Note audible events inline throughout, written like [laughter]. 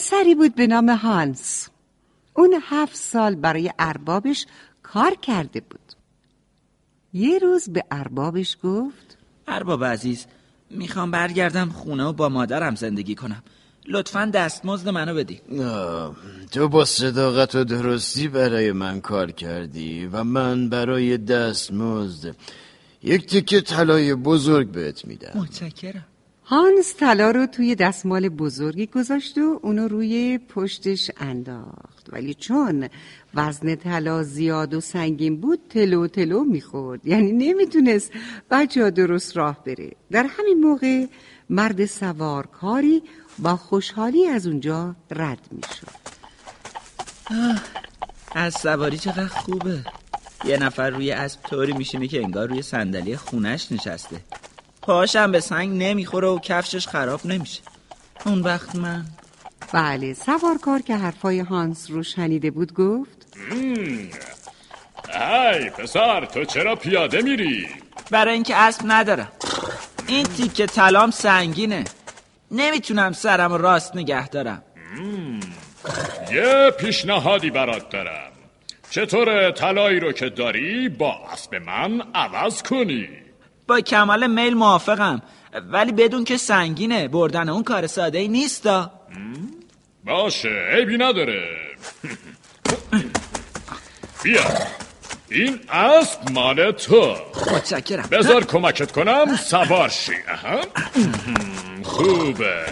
پسری بود به نام هانس. اون هفت سال برای اربابش کار کرده بود. یه روز به اربابش گفت ارباب عزیز می‌خوام برگردم خونه و با مادرم زندگی کنم. لطفا دستمزد منو بدی. تو با صداقت و درستی برای من کار کردی و من برای دستمزد. یک تکه طلای بزرگ بهت میدم. متشکرم. هانس طلا رو توی دستمال بزرگی گذاشت و اونو روی پشتش انداخت. ولی چون وزن طلا زیاد و سنگین بود تلو تلو می‌خورد. یعنی نمی‌تونست بچه درست راه بره. در همین موقع مرد سوارکاری با خوشحالی از اونجا رد می‌شد. از سواری چقدر خوبه. یه نفر روی اسب طوری میشینه که انگار روی صندلی خونش نشسته. پاشم به سنگ نمی‌خوره و کفشش خراب نمیشه. اون وقت من بله سوارکار که حرفای هانس رو شنیده بود گفت. ای پسر تو چرا پیاده میری؟ برای اینکه اسب ندارم. این تیکه طلام سنگینه. نمی‌تونم سرم راست نگه دارم. یه پیشنهادی برات دارم. چطور طلایی رو که داری با اسب من عوض کنی؟ با کمال میل موافقم. ولی بدون که سنگینه. بردن اون کار ساده ای نیستا باشه عیبی نداره. بیا. این اسب مال تو. متشکرم. بذار کمکت کنم سوار شی. خوبه.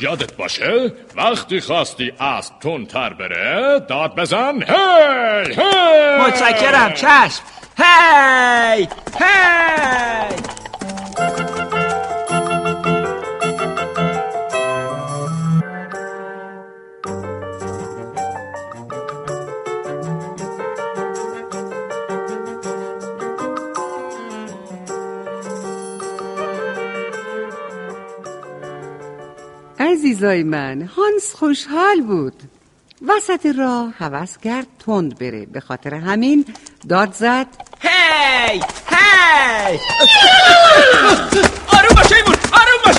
یادت باشه وقتی خواستی اسب تر بره داد بزن. هی هی. متشکرم چشم. هی هی عزیزای من هانس خوشحال بود. وسط راه حوض کرد تند بره. به خاطر همین داد زد. هی هی آروم باش ایمون. آروم باش.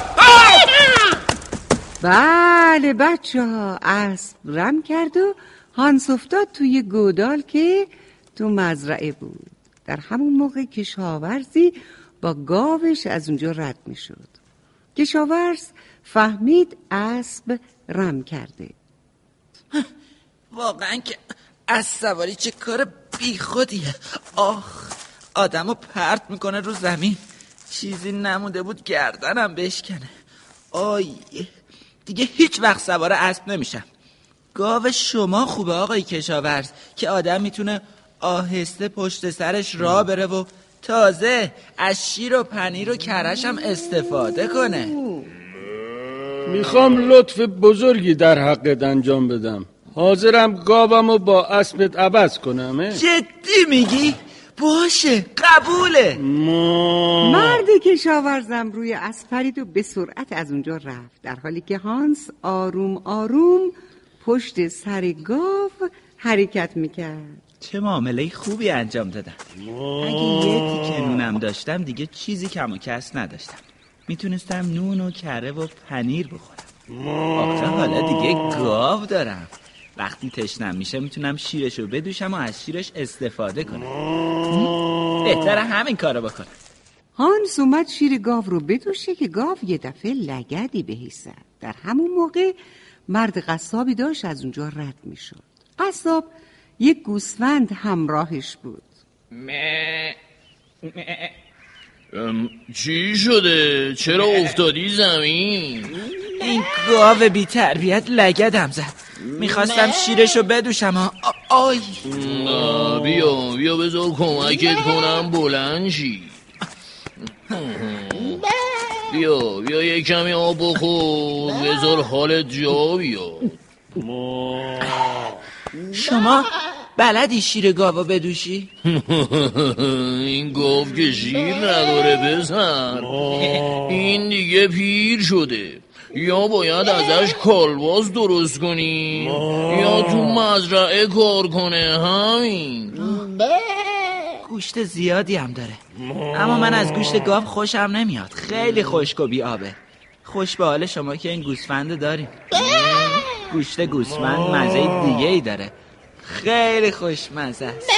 بله بچه ها اسب رم کرد و هانس افتاد توی گودال که تو مزرعه بود. در همون موقع کشاورزی با گاوش از اونجا رد می شد کشاورز فهمید اسب رم کرده. واقعا که از سواری چه کار بیخودیه. آخ. آدمو پرت می‌کنه رو زمین. چیزی نمونده بود گردنم بشکنه. آی دیگه هیچ وقت سوار اسب نمیشم. گاو شما خوبه آقای کشاورز که آدم می‌تونه آهسته پشت سرش را بره و تازه از شیر و پنیر و کرش هم استفاده کنه. می‌خوام لطف بزرگی در حقت انجام بدم. حاضرم گاوم رو با اسبت عوض کنم جدی میگی؟ باشه قبوله. ما... مرد کشاورزم روی اسب پرید و به سرعت از اونجا رفت در حالی که هانس آروم آروم پشت سر گاو حرکت می‌کرد. چه معامله خوبی انجام دادم. اگه یه تیکه نونم داشتم دیگه چیزی کم و کس نداشتم. می‌تونستم نون و کره و پنیر بخورم. آخه حالا دیگه گاو دارم. وقتی تشنم میشه می‌تونم شیرش رو بدوشم و از شیرش استفاده کنم. بهتره همین کارو بکنم. هانس اومد شیر گاو رو بدوشه که گاو یه دفعه لگدی بهش زد در همون موقع مرد قصابی داشت از اونجا رد می‌شد. قصاب یک گوسفند همراهش بود. چی شده؟ چرا افتادی زمین؟ این گاو بی تربیت لگدم زد. می‌خواستم شیرشو بدوشم. آی. بیا بیا بذار کمکت کنم بلند شی. بیا بیا یه کمی آب بخور. بذار حالت جا بیا. شما بلدی شیر گاوا بدوشی؟ این گاو که شیر نداره بزن. این دیگه پیر شده. یا باید ازش کالباس درست کنی. یا تو مزرعه کار کنه همین. گوشت زیادی هم داره. اما من از گوشت گاو خوشم نمیاد. خیلی خشک و بیابه خوش به حال شما که این گوسفنده داریم. گوشت گوسفند مزه دیگه ای داره. خیلی خوشمزه است.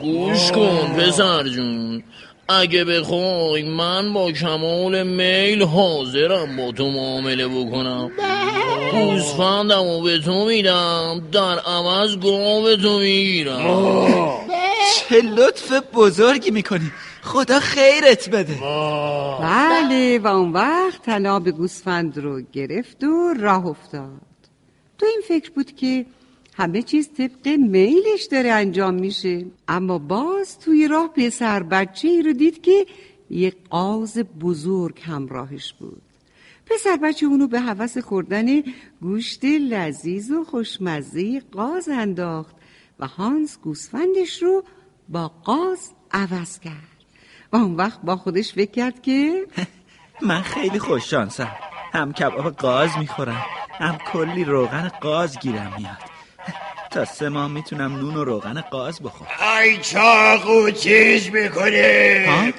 گوش کن پسر جون. اگه بخوای من با کمال میل حاضرم با تو معامله بکنم. گوسفندم و به تو میدم. در عوض گاو تو می‌گیرم. چه لطف بزرگی می‌کنی. خدا خیرت بده. بله و اون وقت تناب گوسفند رو گرفت و راه افتاد. تو این فکر بود که همه چیز طبق میلش داره انجام میشه. اما باز توی راه پسر بچه ای رو دید که یه قاز بزرگ همراهش بود. پسر بچه اونو به حوس خوردن گوشت لذیذ و خوشمزه قاز انداخت و هانس گوسفندش رو با قاز عوض کرد. و اون وقت با خودش فکر کرد که [laughs] من خیلی خوششانسم. هم کباب قاز می‌خورم هم کلی روغن قاز گیرم میاد. تا سه ماه می‌تونم نون و روغن قاز بخورم. ای چاقو چیز می‌کنه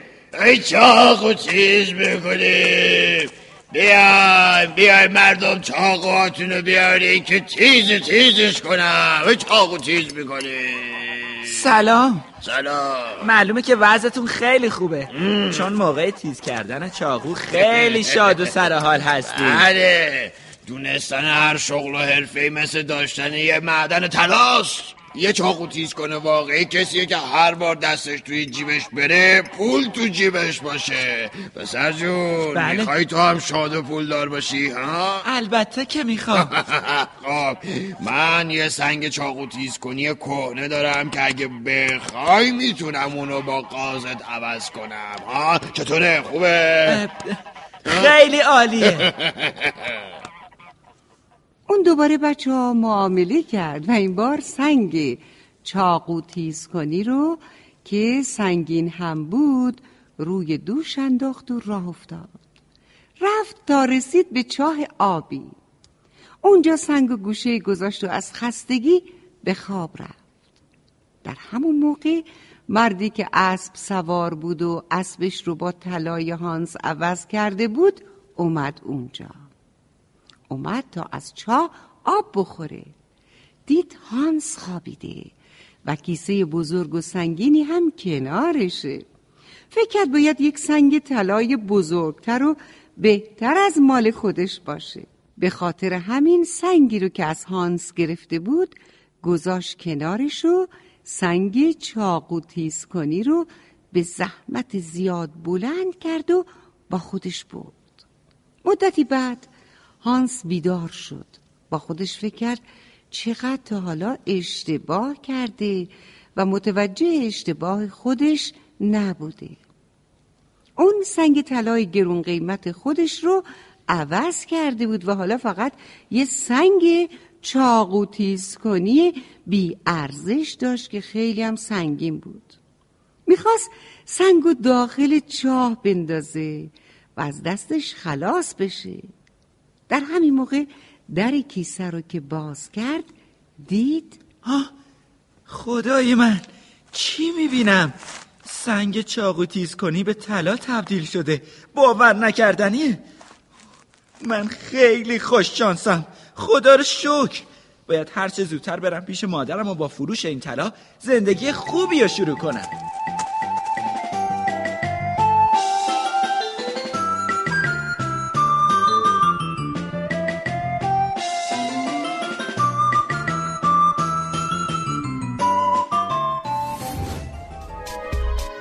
ای چاقو چیز می‌کنه بیای بیای مردم چاقوهاتونو بیارین که تیز تیزش کنم. ای چاقو تیز می‌کنه سلام. سلام. معلومه که وضعتون خیلی خوبه. چون موقع تیز کردن چاقو خیلی شاد و سرحال هستی بله. دونستن هر شغل و حرفه مثل داشتن یه معدن تلاست یه چاقو تیز کنه واقعی کسیه که هر بار دستش توی جیبش بره پول تو جیبش باشه. پسر جون بله. می‌خوای تو هم شاد و پولدار باشی ها؟ [laughs] البته که می‌خوام. [laughs] خب من یه سنگ چاقو تیز کنی کهنه دارم که اگه بخوای می‌تونم اونو با قازت عوض کنم ها؟ چطوره؟ خوبه؟ خیلی عالیه. [laughs] اون دوباره بچه ها معامله کرد و این بار سنگ چاقو تیز کنی رو که سنگین هم بود روی دوش انداخت و راه افتاد. رفت تا رسید به چاه آبی. اونجا سنگ و گوشه گذاشت و از خستگی به خواب رفت. در همون موقع مردی که اسب سوار بود و اسبش رو با طلای هانس عوض کرده بود اومد اونجا. اومد تا از چاه آب بخوره. دید هانس خوابیده و کیسه بزرگ و سنگینی هم کنارشه. فکر کرد باید یک سنگ طلای بزرگتر و بهتر از مال خودش باشه. به خاطر همین سنگی رو که از هانس گرفته بود گذاشت کنارش و سنگ چاقو تیز کنی رو به زحمت زیاد بلند کرد و با خودش برد. مدتی بعد هانس بیدار شد. با خودش فکر کرد چقدر تا حالا اشتباه کرده و متوجه اشتباه خودش نبوده. اون سنگ طلای گرون قیمت خودش رو عوض کرده بود و حالا فقط یه سنگ چاقو کنی بی ارزش داشت که خیلی هم سنگین بود. می‌خواست سنگ و داخل چاه بندازه و از دستش خلاص بشه. در همین موقع در کیسه رو که باز کرد دید آه خدای من چی می‌بینم؟ سنگ چاقو تیز کنی به طلا تبدیل شده. باور نکردنیه من خیلی خوش شانسم. خدا رو شکر. باید هر چه زودتر برم پیش مادرم و با فروش این طلا زندگی خوبی رو شروع کنم.